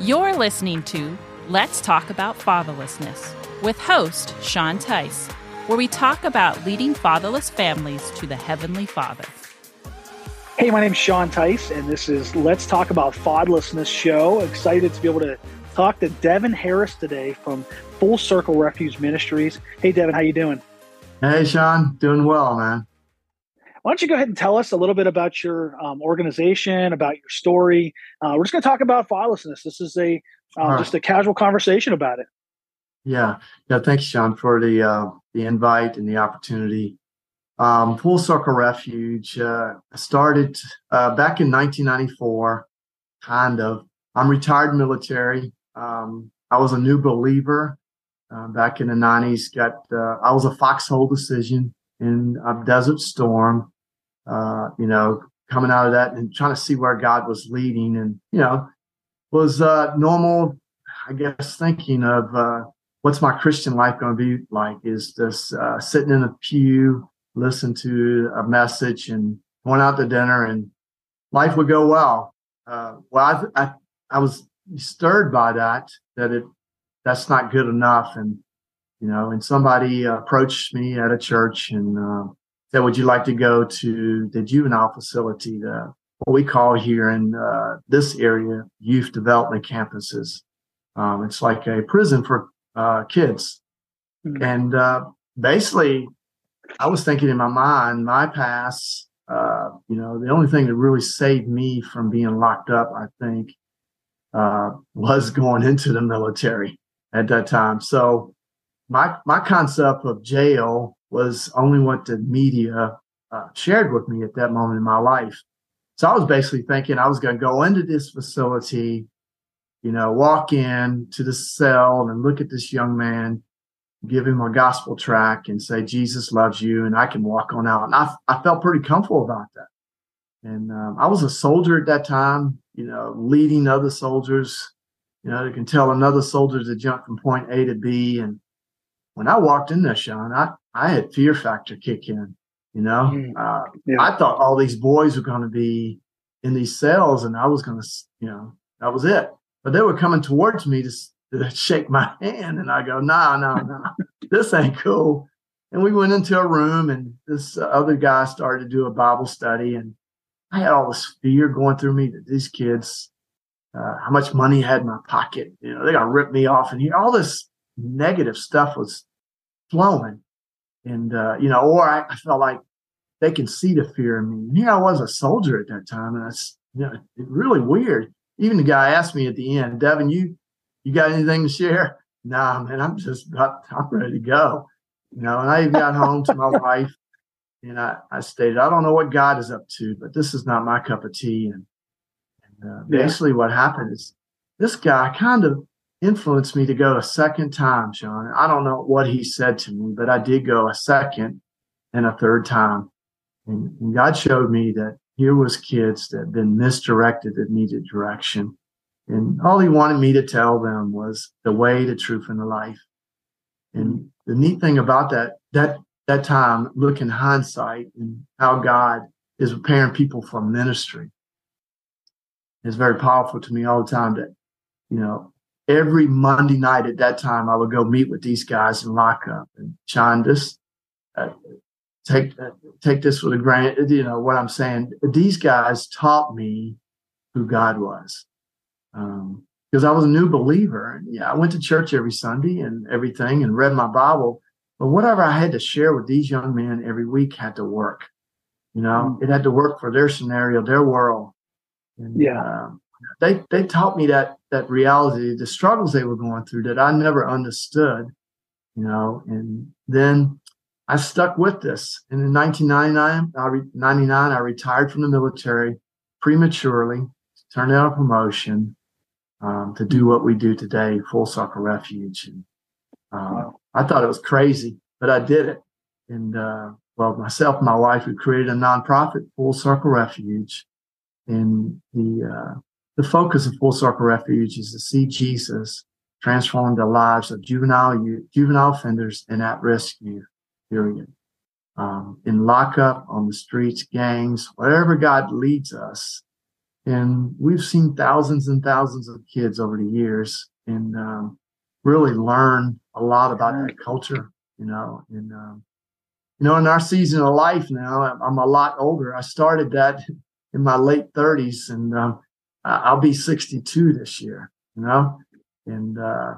You're listening to Let's Talk About Fatherlessness with host Sean Teis, where we talk about leading fatherless families to the Heavenly Father. Hey, my name's Sean Teis, and this is Let's Talk About Fatherlessness show. Excited to be able to talk to Devon Harris today from Full Circle Refuge Ministries. Hey, Devon, how you doing? Hey, Sean, doing well, man. Why don't you go ahead and tell us a little bit about your um, organization, about your story? Uh, we're just going to talk about fatherlessness. This is a right. just a casual conversation about it. Yeah, yeah. Thanks, Sean, for the uh, the invite and the opportunity. Um, Full Circle Refuge uh, started uh, back in 1994, kind of. I'm retired military. Um, I was a new believer uh, back in the 90s. Got uh, I was a foxhole decision in a desert storm. Uh, you know, coming out of that and trying to see where God was leading, and you know, was uh, normal. I guess thinking of uh, what's my Christian life going to be like? Is this uh, sitting in a pew, listen to a message, and going out to dinner, and life would go well. Uh, well, I, I I was stirred by that that it that's not good enough, and you know, and somebody approached me at a church and uh, said, "Would you like to go to the juvenile facility, the what we call here in uh, this area youth development campuses? Um, it's like a prison for uh, kids." Mm-hmm. And uh, basically, I was thinking in my mind, my past. Uh, you know, the only thing that really saved me from being locked up, I think, uh, was going into the military at that time. So my my concept of jail was only what the media uh, shared with me at that moment in my life. So I was basically thinking I was going to go into this facility, you know, walk in to the cell and look at this young man, give him a gospel track and say, Jesus loves you. And I can walk on out. And I, I felt pretty comfortable about that. And um, I was a soldier at that time, you know, leading other soldiers, you know, they can tell another soldier to jump from point A to B. And when I walked in there, Sean, I, I had fear factor kick in. You know, mm, uh, yeah. I thought all these boys were going to be in these cells, and I was going to, you know, that was it. But they were coming towards me to, to shake my hand, and I go, "No, no, no, this ain't cool." And we went into a room, and this other guy started to do a Bible study, and I had all this fear going through me that these kids, uh, how much money I had in my pocket, you know, they got to rip me off, and here all this negative stuff was flowing. And, uh, you know, or I, I, felt like they can see the fear in me. And here I was a soldier at that time. And it's, you know, it's really weird. Even the guy asked me at the end, Devon, you, you got anything to share? Nah, man, I'm just about, I'm ready to go. You know, and I even got home to my wife and I, I stated, I don't know what God is up to, but this is not my cup of tea. And, and uh, basically what happened is this guy kind of influenced me to go a second time, Sean. I don't know what he said to me, but I did go a second and a third time. And, and God showed me that here was kids that had been misdirected that needed direction. And all he wanted me to tell them was the way, the truth, and the life. And the neat thing about that, that, that time, look in hindsight and how God is preparing people for ministry is very powerful to me all the time that, you know, every Monday night at that time, I would go meet with these guys in lockup and Sean, this, uh, take, uh, take this with a grain, you know, what I'm saying. These guys taught me who God was. Um, because I was a new believer. And yeah, I went to church every Sunday and everything and read my Bible. But whatever I had to share with these young men every week had to work. You know, mm-hmm. it had to work for their scenario, their world. And, yeah. Uh, they they taught me that that reality, the struggles they were going through that I never understood, you know. And then I stuck with this. And in 1999, I re- 99, I retired from the military prematurely, turned out a promotion um, to do what we do today, Full Circle Refuge. And um, wow. I thought it was crazy, but I did it. And uh, well, myself and my wife, we created a nonprofit, Full Circle Refuge. in the uh, the focus of Full Circle Refuge is to see Jesus transform the lives of juvenile youth, juvenile offenders and at-risk youth, period. Um, in lockup, on the streets, gangs, wherever God leads us. and we've seen thousands and thousands of kids over the years and um, really learn a lot about that culture, you know, and, um, you know, in our season of life now, I'm a lot older. I started that in my late 30s and um, I'll be 62 this year, you know, and uh,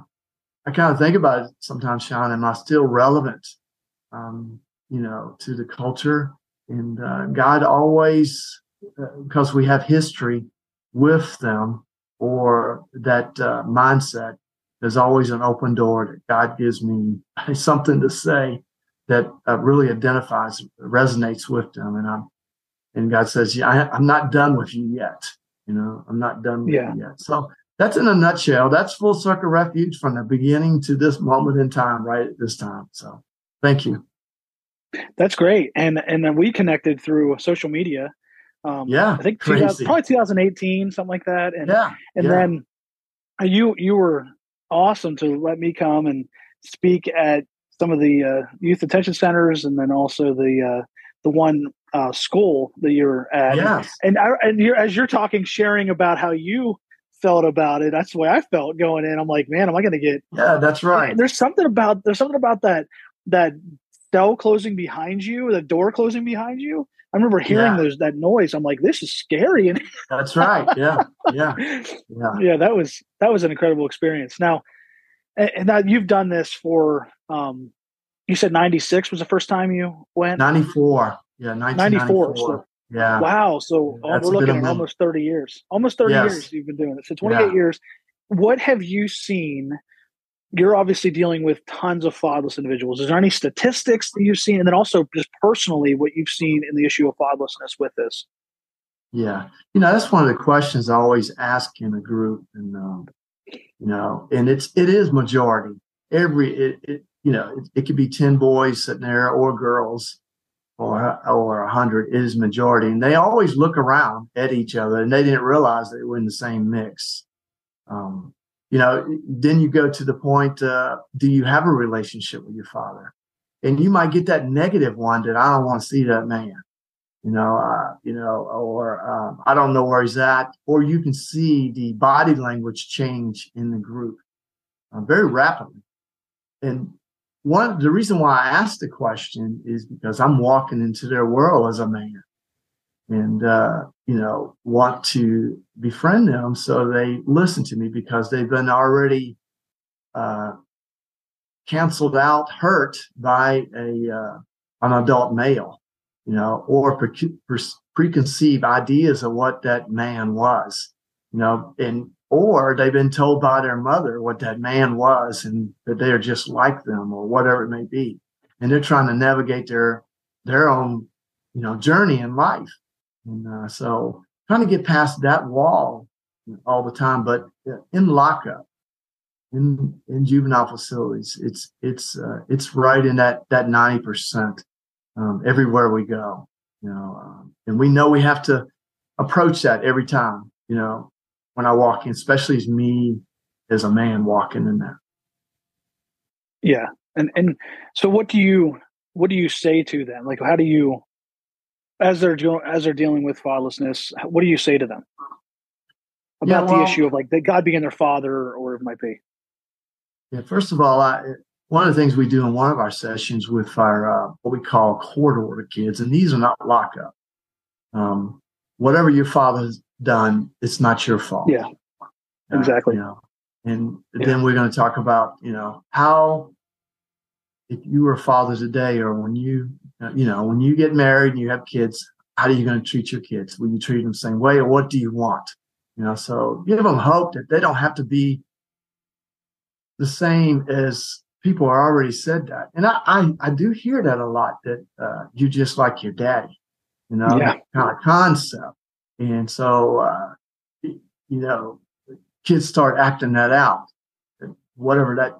I kind of think about it sometimes, Sean, am I still relevant, um, you know, to the culture? And uh, God always because we have history with them or that uh, mindset, there's always an open door that God gives me something to say that uh, really identifies, resonates with them. And I'm, and God says, yeah, I, am not done with you yet. You know, I'm not done with yeah. you yet. So that's in a nutshell. That's full circle refuge from the beginning to this moment in time, right at this time. So thank you. That's great. And, and then we connected through social media um, yeah, I think 2000, probably 2018, something like that. And yeah, and yeah. then you you were awesome to let me come and speak at some of the uh, youth attention centers, and then also the uh, the one uh, school that you're at. Yes. And I, and you're, as you're talking, sharing about how you felt about it. That's the way I felt going in. I'm like, man, am I going to get? Yeah, that's right. There's something about there's something about that that cell closing behind you, the door closing behind you, I remember hearing yeah. those that noise. I'm like, this is scary. And that's right. Yeah. Yeah. Yeah. Yeah. That was that was an incredible experience. Now, and now you've done this for um you said 96 was the first time you went 94 yeah 94 so, yeah wow so yeah, we're looking at almost 30 years almost 30 yes. years you've been doing it so 28 yeah. years what have you seen you're obviously dealing with tons of fatherless individuals. Is there any statistics that you've seen, and then also just personally what you've seen in the issue of fatherlessness with this? Yeah, you know that's one of the questions I always ask in a group, and um, you know, and it's it is majority. Every it, it you know it, it could be ten boys sitting there or girls or or a hundred. is majority, and they always look around at each other, and they didn't realize they were in the same mix. Um, you know, then you go to the point, uh, do you have a relationship with your father? And you might get that negative one that I don't want to see that man, you know, uh, you know, or um, I don't know where he's at. Or you can see the body language change in the group uh, very rapidly. And one, the reason why I asked the question is because I'm walking into their world as a man and uh, you know want to befriend them. So they listen to me because they've been already uh, canceled out hurt by a uh, an adult male you know or pre- pre- preconceived ideas of what that man was you know and or they've been told by their mother what that man was and that they're just like them or whatever it may be and they're trying to navigate their their own you know journey in life and uh, so trying to get past that wall all the time, but in lockup, in in juvenile facilities, it's it's uh, it's right in that that ninety percent um, everywhere we go. You know, um, and we know we have to approach that every time. You know, when I walk in, especially as me as a man walking in there. Yeah, and and so what do you what do you say to them? Like, how do you as they're doing as they're dealing with fatherlessness, what do you say to them about yeah, well, the issue of like the God being their father or it might be? Yeah, first of all, I, one of the things we do in one of our sessions with our uh, what we call court order kids, and these are not lockup. Um, whatever your father's done, it's not your fault. Yeah, uh, exactly. You know, and yeah. then we're going to talk about you know how if you were a father today or when you you know when you get married and you have kids how are you going to treat your kids will you treat them the same way or what do you want you know so give them hope that they don't have to be the same as people are already said that and i i, I do hear that a lot that uh, you just like your daddy you know yeah. kind of concept and so uh, you know kids start acting that out whatever that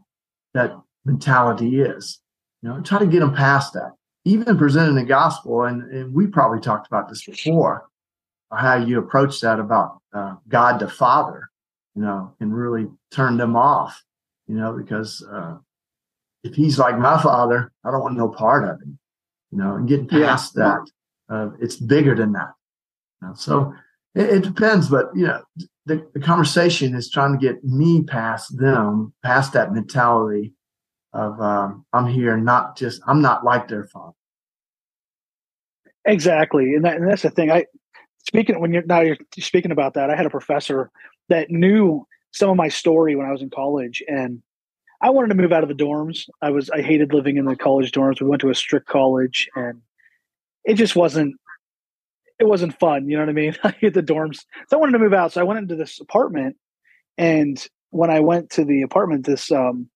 that mentality is you know, try to get them past that. Even presenting the gospel, and, and we probably talked about this before, how you approach that about uh, God the Father, you know, and really turn them off, you know, because uh, if He's like my Father, I don't want no part of Him, you know, and getting past yeah. that, uh, it's bigger than that. So It, it depends, but you know, the, the conversation is trying to get me past them, past that mentality of um, I'm here, not just I'm not like their father. Exactly, and that and that's the thing. I speaking when you're now you're speaking about that. I had a professor that knew some of my story when I was in college, and I wanted to move out of the dorms. I was I hated living in the college dorms. We went to a strict college, and it just wasn't it wasn't fun. You know what I mean? I hate the dorms, so I wanted to move out. So I went into this apartment, and when I went to the apartment, this um,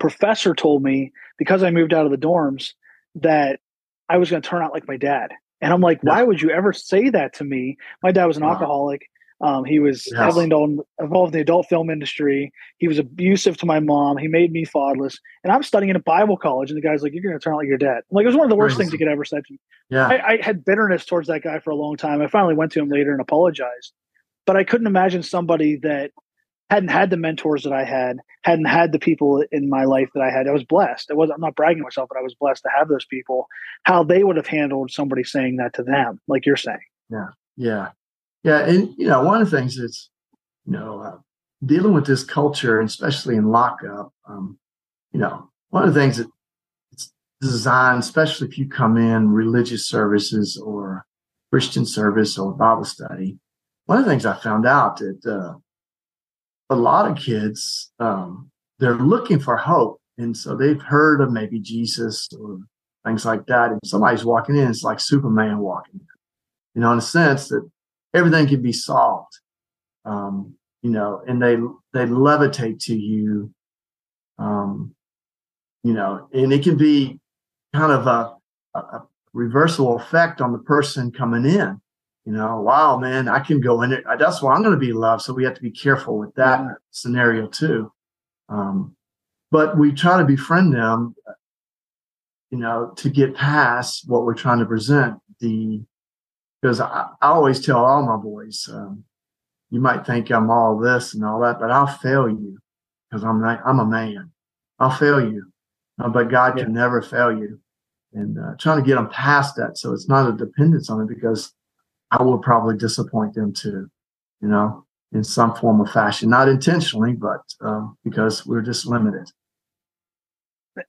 professor told me because I moved out of the dorms that I was going to turn out like my dad. And I'm like, why would you ever say that to me? My dad was an wow. alcoholic. Um, he was yes. heavily involved, in the adult film industry. He was abusive to my mom. He made me fatherless. And I'm studying in a Bible college, and the guy's like, "You're going to turn out like your dad." I'm like it was one of the worst Crazy. things he could ever said to me. Yeah, I, I had bitterness towards that guy for a long time. I finally went to him later and apologized, but I couldn't imagine somebody that hadn't had the mentors that I had, hadn't had the people in my life that I had. I was blessed. I was I'm not bragging myself, but I was blessed to have those people. How they would have handled somebody saying that to them, like you're saying. Yeah, yeah, yeah. And you know, one of the things that's you know uh, dealing with this culture, especially in lockup. Um, you know, one of the things that it's designed, especially if you come in religious services or Christian service or Bible study. One of the things I found out that uh, a lot of kids, um, they're looking for hope. And so they've heard of maybe Jesus or things like that. And somebody's walking in, it's like Superman walking in, you know, in a sense that everything can be solved. Um, you know, and they, they levitate to you, um, you know, and it can be kind of a, a reversible effect on the person coming in you know, wow, man, I can go in it. That's why I'm going to be loved. So we have to be careful with that yeah. scenario too. Um, but we try to befriend them, you know, to get past what we're trying to present. The because I, I always tell all my boys, um, you might think I'm all this and all that, but I'll fail you because I'm not, I'm a man. I'll fail you, uh, but God yeah. can never fail you. And uh, trying to get them past that, so it's not a dependence on it because I will probably disappoint them too, you know, in some form or fashion, not intentionally, but um, because we're just limited.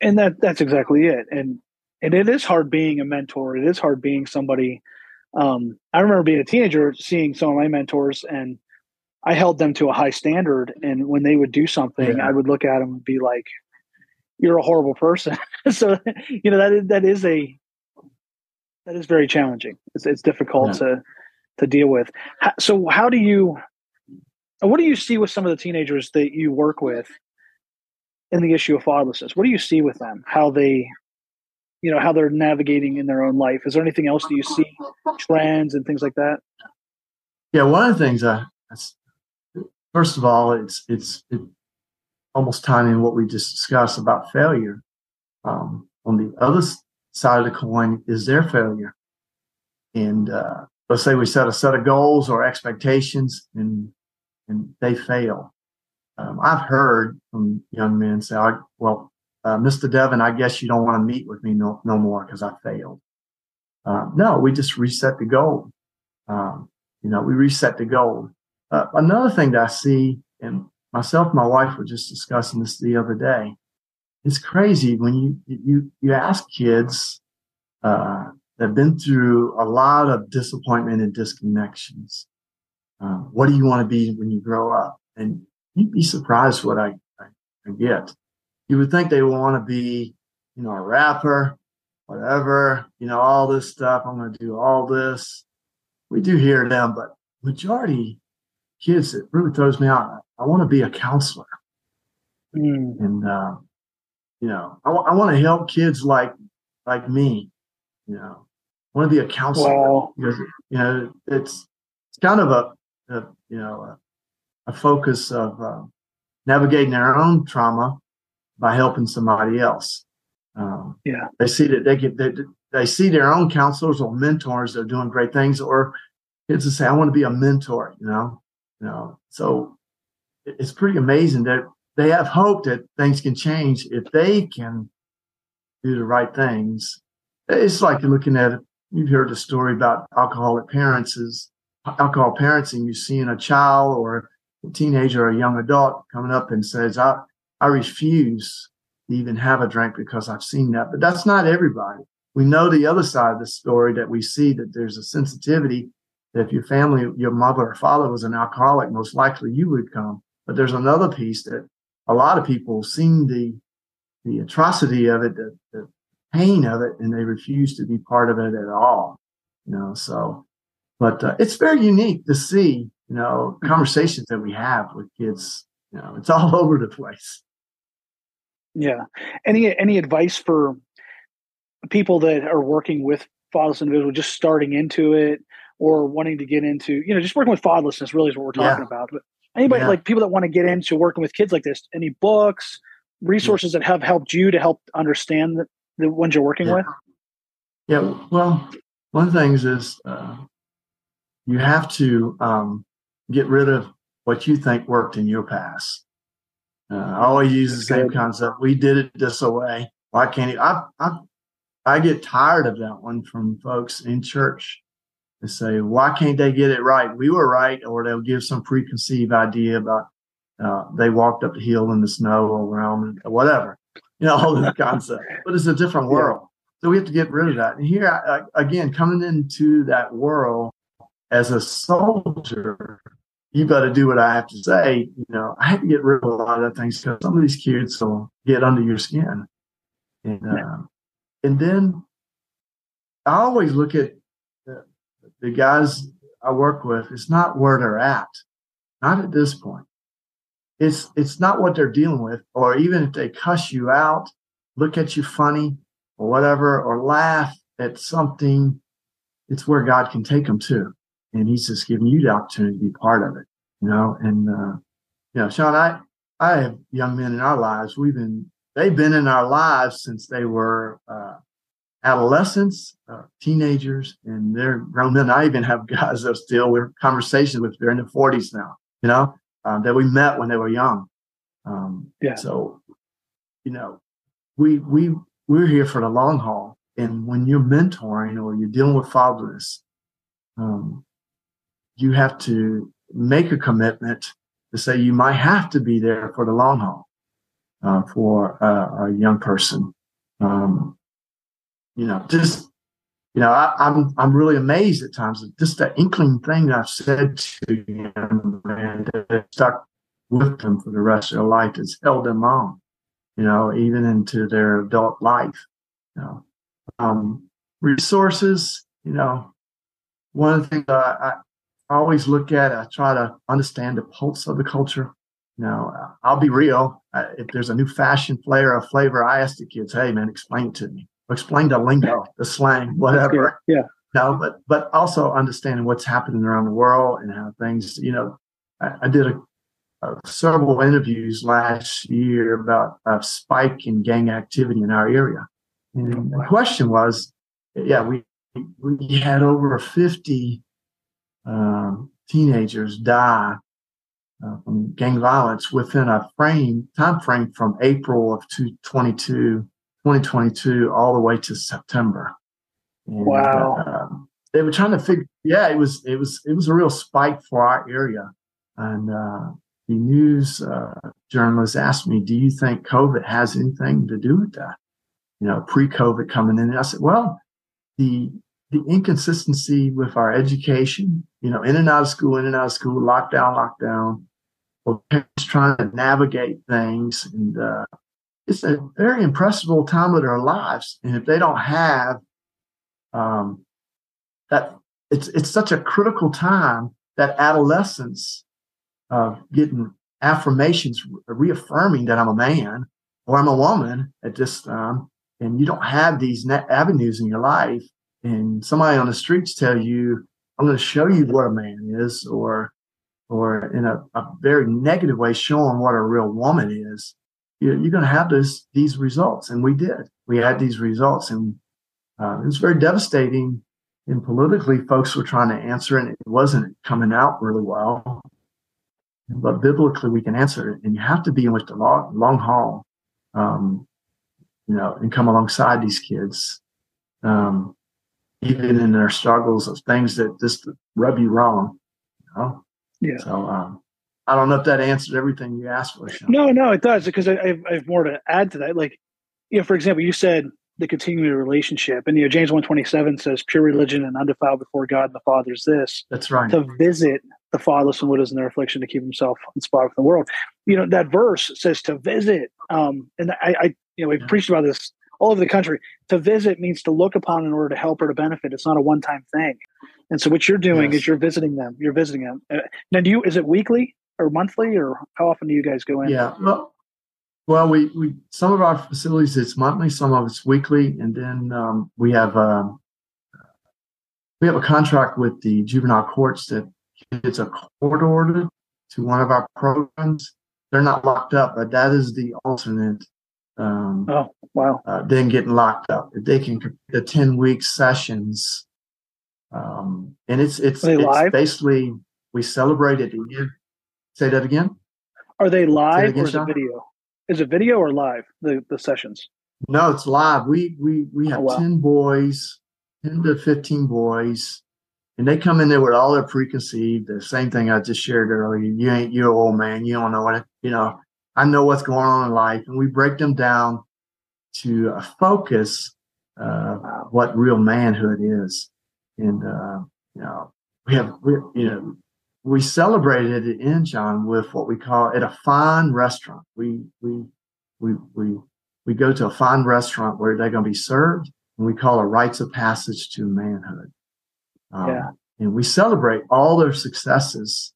And that that's exactly it. And and it is hard being a mentor. It is hard being somebody. Um, I remember being a teenager, seeing some of my mentors, and I held them to a high standard. And when they would do something, yeah. I would look at them and be like, "You're a horrible person." so you know that is, that is a that is very challenging. It's, it's difficult yeah. to to deal with. So, how do you? What do you see with some of the teenagers that you work with in the issue of fatherlessness? What do you see with them? How they, you know, how they're navigating in their own life? Is there anything else that you see trends and things like that? Yeah, one of the things. Uh, first of all, it's it's it almost tying in what we just discussed about failure. Um, on the other side of the coin is their failure. And uh, let's say we set a set of goals or expectations and and they fail. Um, I've heard from young men say, "Well, uh, Mr. Devon, I guess you don't want to meet with me no, no more because I failed." Uh, no, we just reset the goal. Um, you know, we reset the goal. Uh, another thing that I see, and myself and my wife were just discussing this the other day, it's crazy when you you you ask kids uh, that have been through a lot of disappointment and disconnections. Uh, what do you want to be when you grow up? And you'd be surprised what I, I, I get. You would think they want to be, you know, a rapper, whatever, you know, all this stuff. I'm going to do all this. We do hear them, but majority kids, it really throws me out. I want to be a counselor. Mm. And, uh, you know, I, w- I want to help kids like like me. You know, I want to be a counselor wow. because you know it's it's kind of a, a you know a, a focus of uh, navigating their own trauma by helping somebody else. Um, yeah, they see that they get they, they see their own counselors or mentors that are doing great things, or kids to say, "I want to be a mentor." You know, you know, so it's pretty amazing that they have hope that things can change if they can do the right things. It's like you're looking at You've heard the story about alcoholic parents. Is alcohol parents and you're seeing a child or a teenager or a young adult coming up and says, I, I refuse to even have a drink because I've seen that. But that's not everybody. We know the other side of the story that we see that there's a sensitivity that if your family, your mother or father was an alcoholic, most likely you would come. But there's another piece that a lot of people seen the the atrocity of it, the, the pain of it, and they refuse to be part of it at all. You know, so but uh, it's very unique to see, you know, mm-hmm. conversations that we have with kids. You know, it's all over the place. Yeah. Any any advice for people that are working with fatherless individuals, just starting into it or wanting to get into, you know, just working with fatherlessness really is what we're talking yeah. about. But anybody yeah. like people that want to get into working with kids like this, any books, resources yeah. that have helped you to help understand the, the ones you're working with? Yeah. Well, one of the things is uh, you have to um, get rid of what you think worked in your past. Uh, I always use the same concept. We did it this way. Why can't it? I, I, I get tired of that one from folks in church to say, why can't they get it right? We were right, or they'll give some preconceived idea about uh, they walked up the hill in the snow or around whatever, you know, all this concept. But it's a different world. So we have to get rid of that. And here, I, again, coming into that world, as a soldier, you got to do what I have to say. You know, I had to get rid of a lot of things because some of these kids will get under your skin. And, uh, and then I always look at the, the guys I work with. It's not where they're at, not at this point. It's, it's not what they're dealing with, or even if they cuss you out, look at you funny or whatever, or laugh at something, it's where God can take them to and he's just giving you the opportunity to be part of it, you know. And uh, you know, Sean, I I have young men in our lives. We've been they've been in our lives since they were uh, adolescents, uh, teenagers, and they're grown men. I even have guys that still we're conversations with. They're in their forties now, you know, um, that we met when they were young. Um, yeah. So, you know, we we we're here for the long haul. And when you're mentoring or you're dealing with fatherless, um, you have to make a commitment to say you might have to be there for the long haul uh, for uh, a young person. Um, you know, just you know, I, am I'm, I'm really amazed at times. Just that inkling thing I've said to him and that stuck with them for the rest of their life has held them on. You know, even into their adult life. You know, um, resources. You know, one of the things I, I always look at, I try to understand the pulse of the culture. You know, I'll be real. If there's a new fashion flair or flavor, I ask the kids, "Hey, man, explain it to me. Explain the lingo, the slang, whatever." Yeah. No, but but also understanding what's happening around the world and how things. You know, I, I did a, a, several interviews last year about a spike in gang activity in our area, and oh, the question was, yeah, we we had over 50 um, teenagers die uh, from gang violence within a frame time frame from April of 2022, 2022 all the way to September. And, wow. Uh, they were trying to figure. Yeah, it was it was it was a real spike for our area, and uh, the news uh, journalist asked me, "Do you think COVID has anything to do with that?" You know, pre-COVID coming in, and I said, "Well, the the inconsistency with our education, you know, in and out of school, in and out of school, lockdown, lockdown, or parents trying to navigate things. And uh, it's a very impressive time of their lives. And if they don't have um, that, it's, it's such a critical time that adolescence of uh, getting affirmations reaffirming that I'm a man or I'm a woman at this time, and you don't have these avenues in your life and somebody on the streets tell you, I'm going to show you what a man is, or, or in a, a very negative way, showing what a real woman is, you're, you're going to have this, these results. And we did. We had these results and uh, it was very devastating. And politically, folks were trying to answer. And it wasn't coming out really well. But biblically, we can answer it. And you have to be in with the long, long haul, um, you know, and come alongside these kids. Um, even in their struggles of things that just rub you wrong. You know? Yeah. So um, I don't know if that answered everything you asked for. Sean. No, no, it does because I, I, I have more to add to that. Like, you know, for example, you said the continuing relationship, and you know, James one twenty seven says, "Pure religion and undefiled before God and the Father is this." That's right. To visit the fatherless and widows in their affliction to keep himself inspired from the world. You know, that verse says to visit. Um, and I, I you know, we've yeah. preached about this all over the country. To visit means to look upon in order to help or to benefit. It's not a one time thing. And so what you're doing yes. is you're visiting them. You're visiting them. Uh, now, do you? Is it weekly or monthly, or how often do you guys go in? Yeah. Well, well, we we some of our facilities it's monthly, some of it's weekly, and then um, we have um, we have a contract with the juvenile courts that it's a court order to one of our programs. They're not locked up, but that is the alternate. Um, oh, wow. Uh, then getting locked up. If they can the 10 week sessions. Um, and it's, it's, it's live? basically, we celebrate it again. Say that again. Are they live again, or is it video? Is it video or live, the, the sessions? No, it's live. We, we, we have oh, wow. 10 boys, 10 to 15 boys and they come in there with all their preconceived, the same thing I just shared earlier. You ain't, you're old man. You don't know what, it, you know, I know what's going on in life. And we break them down to uh, focus uh, what real manhood is. And, uh, you know, we have, we, you know, we celebrated it in John with what we call at a fine restaurant. We, we, we, we, we go to a fine restaurant where they're going to be served and we call it rites of passage to manhood. Um, yeah. And we celebrate all their successes,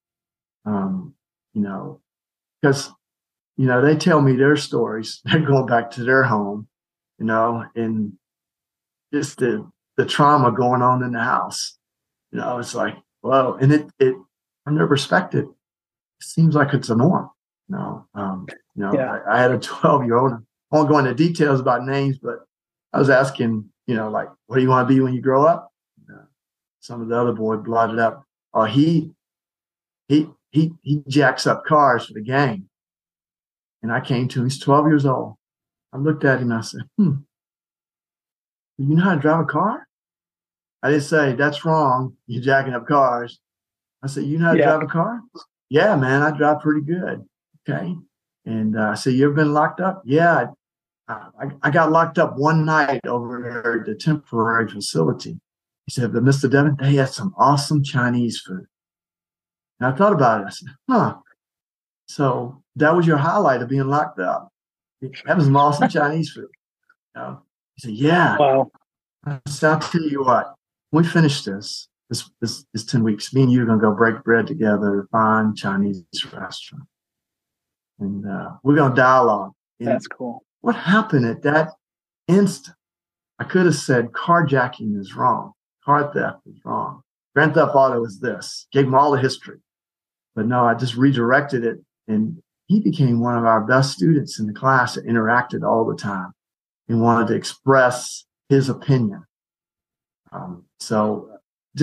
um, you know, because, you know, they tell me their stories. They're going back to their home, you know, and just the, the trauma going on in the house. You know, it's like, whoa. And it, it, from their perspective, it seems like it's a norm. You know, um, you know, yeah. I, I, had a 12 year old. I won't go into details about names, but I was asking, you know, like, what do you want to be when you grow up? some of the other boy blotted up. Oh, he he he he jacks up cars for the gang. And I came to him. He's 12 years old. I looked at him. I said, "Hmm, you know how to drive a car?" I didn't say that's wrong. You're jacking up cars. I said, "You know how to yeah. drive a car?" Yeah, man, I drive pretty good. Okay. And uh, I said, "You ever been locked up?" Yeah, I, I, I got locked up one night over at the temporary facility. He said, but Mr. Devon, they had some awesome Chinese food. And I thought about it. I said, huh. So that was your highlight of being locked up. That was some awesome Chinese food. You know? He said, yeah. Wow. Said, I'll tell you what, when we finish this, this, this, this 10 weeks, me and you are going to go break bread together, find Chinese restaurant. And uh, we're going to dialogue. And That's cool. What happened at that instant? I could have said carjacking is wrong. Car theft is wrong. Grand Theft Auto is this. Gave him all the history. But no, I just redirected it and he became one of our best students in the class that interacted all the time and wanted to express his opinion. Um, so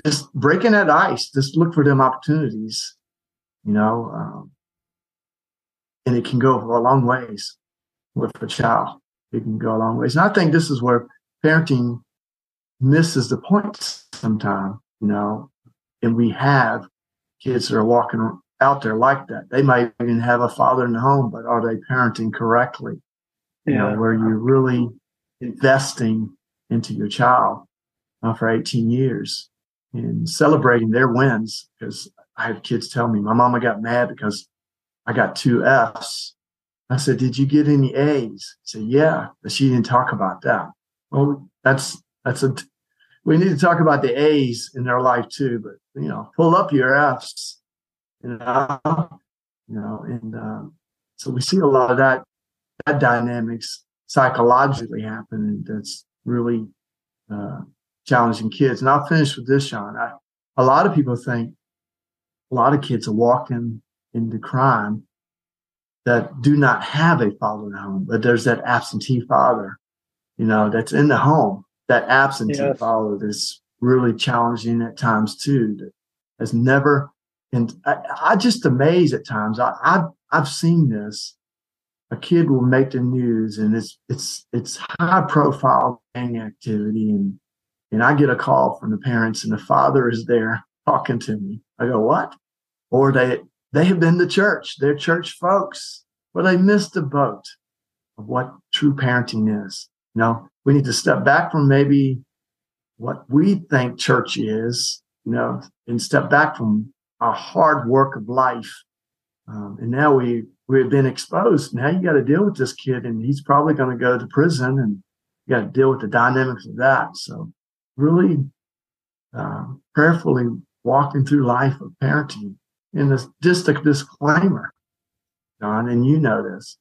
just breaking that ice, just look for them opportunities, you know, um, and it can go a long ways with a child. It can go a long ways. And I think this is where parenting misses the point sometimes, you know, and we have kids that are walking out there like that. They might even have a father in the home, but are they parenting correctly? You yeah. know, where you're really investing into your child uh, for 18 years and celebrating their wins. Because I have kids tell me, my mama got mad because I got two F's. I said, Did you get any A's? She said, Yeah, but she didn't talk about that. Well, that's that's a we need to talk about the A's in their life too, but you know, pull up your F's, you know, you know, and um, so we see a lot of that that dynamics psychologically happening. That's really uh, challenging kids. And I'll finish with this, Sean. I, a lot of people think a lot of kids are walking into crime that do not have a father at home, but there's that absentee father, you know, that's in the home that absentee yes. father that's really challenging at times too. That has never, and I, I just amaze at times. I, I've I've seen this. A kid will make the news, and it's it's it's high profile gang activity, and and I get a call from the parents and the father is there talking to me. I go, what? Or they, they have been to church. They're church folks, but they missed the boat of what true parenting is. You know, we need to step back from maybe what we think church is, you know, and step back from our hard work of life. Um, and now we, we've been exposed. Now you got to deal with this kid and he's probably going to go to prison and you got to deal with the dynamics of that. So really, uh, prayerfully walking through life of parenting. And this, just a disclaimer, John, and you know this.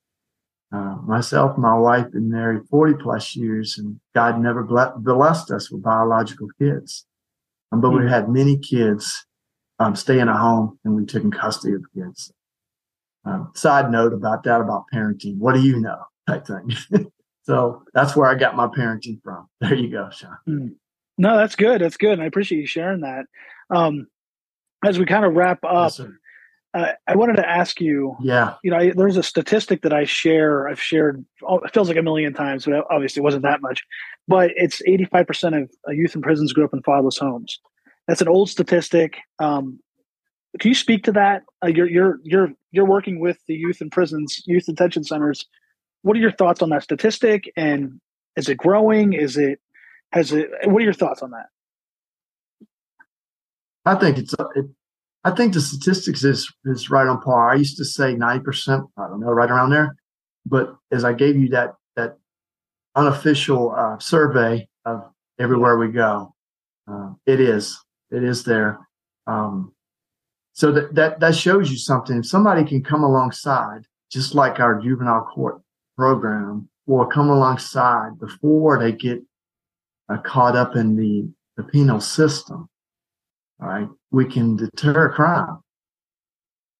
Uh, myself my wife been married 40 plus years and God never blessed us with biological kids. Um, but mm-hmm. we had many kids um, stay in a home and we took in custody of the kids. Um, side note about that, about parenting. What do you know? Type thing. so that's where I got my parenting from. There you go, Sean. Mm. No, that's good. That's good. And I appreciate you sharing that. Um, as we kind of wrap up, yes, uh, I wanted to ask you. Yeah. You know, I, there's a statistic that I share. I've shared. Oh, it feels like a million times, but obviously it wasn't that much. But it's 85% of youth in prisons grew up in fatherless homes. That's an old statistic. Um, can you speak to that? Uh, you're you're you're you're working with the youth in prisons, youth detention centers. What are your thoughts on that statistic? And is it growing? Is it has it? What are your thoughts on that? I think it's it, I think the statistics is is right on par. I used to say ninety percent. I don't know, right around there. But as I gave you that that unofficial uh, survey of everywhere we go, uh, it is it is there. Um, so that, that that shows you something. If somebody can come alongside, just like our juvenile court program, will come alongside before they get uh, caught up in the the penal system right? We can deter crime.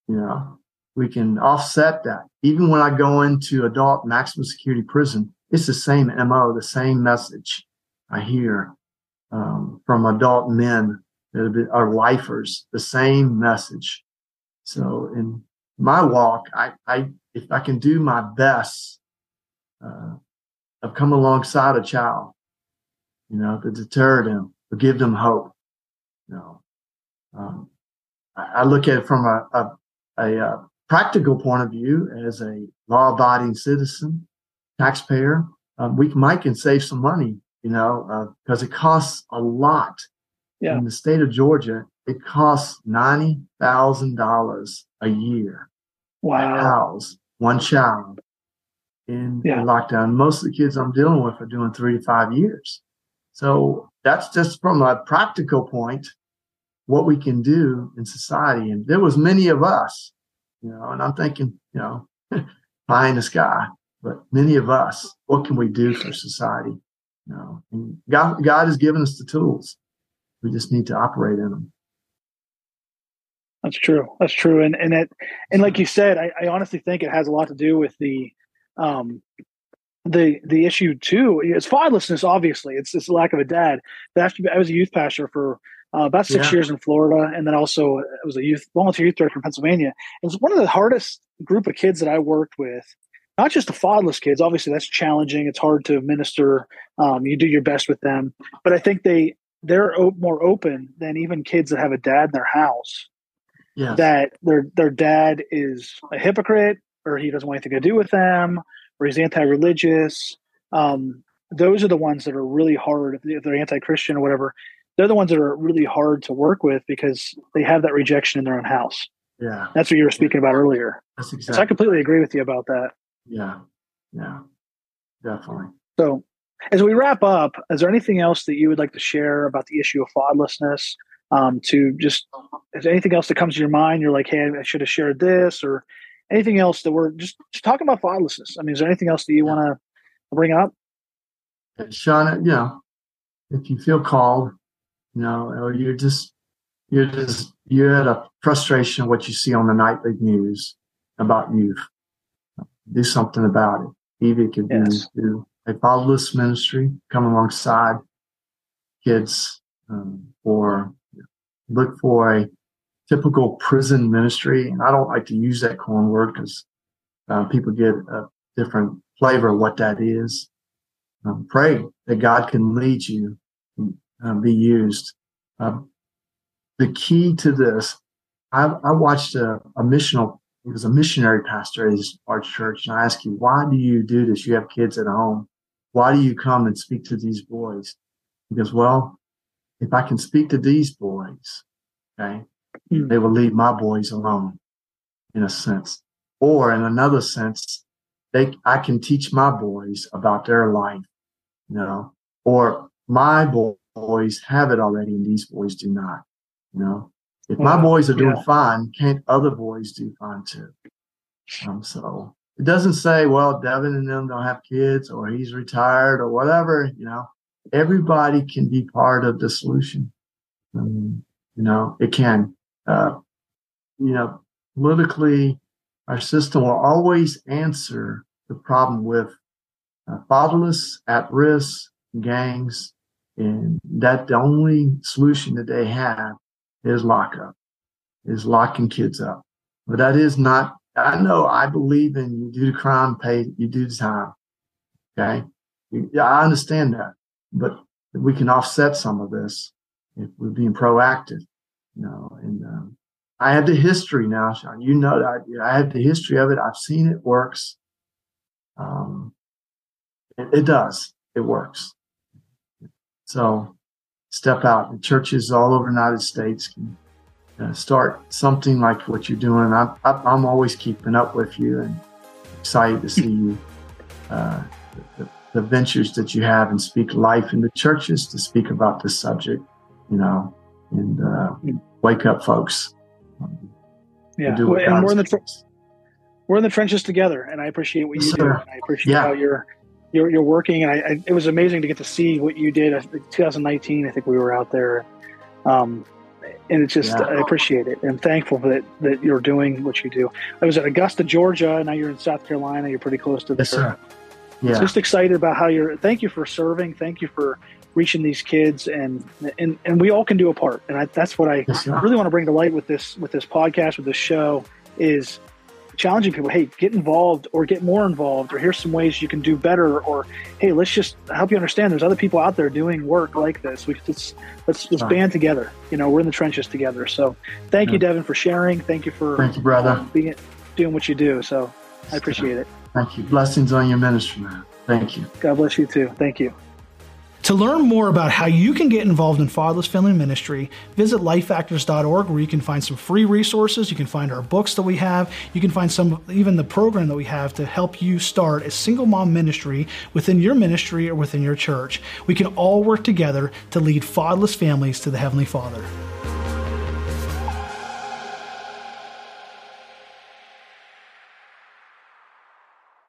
You know, we can offset that. Even when I go into adult maximum security prison, it's the same MO, the same message I hear um, from adult men that are lifers, the same message. So in my walk, I, I if I can do my best, uh, I've come alongside a child, you know, to deter them, to give them hope. You know, um, I look at it from a, a, a, a, practical point of view as a law-abiding citizen, taxpayer. Um, we might can save some money, you know, because uh, it costs a lot. Yeah. In the state of Georgia, it costs ninety thousand dollars a year. Wow. To house one child in, yeah. lockdown. Most of the kids I'm dealing with are doing three to five years. So that's just from a practical point what we can do in society. And there was many of us, you know, and I'm thinking, you know, pie in the sky, but many of us, what can we do for society? You know, and God, God has given us the tools. We just need to operate in them. That's true. That's true. And and it and like you said, I, I honestly think it has a lot to do with the um the the issue too. It's fatherlessness, obviously. It's it's lack of a dad. After I was a youth pastor for uh, about six yeah. years in Florida, and then also it was a youth volunteer youth director in Pennsylvania. It was one of the hardest group of kids that I worked with. Not just the fatherless kids. Obviously, that's challenging. It's hard to minister. Um, you do your best with them, but I think they they're op- more open than even kids that have a dad in their house. Yes. That their their dad is a hypocrite, or he doesn't want anything to do with them, or he's anti-religious. Um, those are the ones that are really hard if they're anti-Christian or whatever they're the ones that are really hard to work with because they have that rejection in their own house. Yeah. That's what you were speaking about earlier. That's exactly. So I completely agree with you about that. Yeah. Yeah. Definitely. So as we wrap up, is there anything else that you would like to share about the issue of fatherlessness? Um, to just, is anything else that comes to your mind? You're like, hey, I should have shared this or anything else that we're just, just talking about fatherlessness. I mean, is there anything else that you want to bring up? Sean, you know, if you feel called, you know, or you're just you're just you're at a frustration of what you see on the nightly news about youth. Do something about it. Either it could yes. be do a fatherless ministry, come alongside kids, um, or look for a typical prison ministry. And I don't like to use that corn word because uh, people get a different flavor of what that is. Um, pray that God can lead you uh, be used. Uh, the key to this, I, I watched a, a missional, he was a missionary pastor at his large church, and I asked you, why do you do this? You have kids at home. Why do you come and speak to these boys? He goes, well, if I can speak to these boys, okay, mm. they will leave my boys alone in a sense. Or in another sense, they, I can teach my boys about their life, you know, or my boys have it already and these boys do not, you know. If my boys are doing yeah. fine, can't other boys do fine too? Um, so it doesn't say, well, Devon and them don't have kids or he's retired or whatever, you know, everybody can be part of the solution. Um, you know, it can, uh, you know, politically, our system will always answer the problem with uh, fatherless, at risk gangs, and that the only solution that they have is lockup, is locking kids up. But that is not. I know. I believe in you do the crime, pay you do the time. Okay, yeah, I understand that, but we can offset some of this if we're being proactive. You know, and um, I have the history now, Sean. You know that I have the history of it. I've seen it works. Um, it, it does. It works. So step out. The churches all over the United States can start something like what you're doing. I'm, I'm always keeping up with you and excited to see you, uh, the, the, ventures that you have and speak life in the churches to speak about this subject, you know, and uh, wake up folks. Yeah, and we're in the tr- we're in the trenches together, and I appreciate what you yes, do. And I appreciate yeah. how you're you're, you're working, and I, I, it was amazing to get to see what you did. 2019, I think we were out there, um, and it's just yeah. I appreciate it. I'm thankful that that you're doing what you do. I was at Augusta, Georgia. Now you're in South Carolina. You're pretty close to yes, there. Sir. Yeah. Just excited about how you're. Thank you for serving. Thank you for reaching these kids and and and we all can do a part and I, that's what I yes, really want to bring to light with this with this podcast with this show is challenging people hey get involved or get more involved or here's some ways you can do better or hey let's just help you understand there's other people out there doing work like this. We let's let's, let's band together. You know we're in the trenches together. So thank yeah. you Devon for sharing. Thank you for thank you brother. being doing what you do. So i appreciate it. Thank you. Blessings on your ministry man. Thank you. God bless you too. Thank you to learn more about how you can get involved in fatherless family ministry, visit lifefactors.org where you can find some free resources. You can find our books that we have. You can find some, even the program that we have to help you start a single mom ministry within your ministry or within your church. We can all work together to lead fatherless families to the Heavenly Father.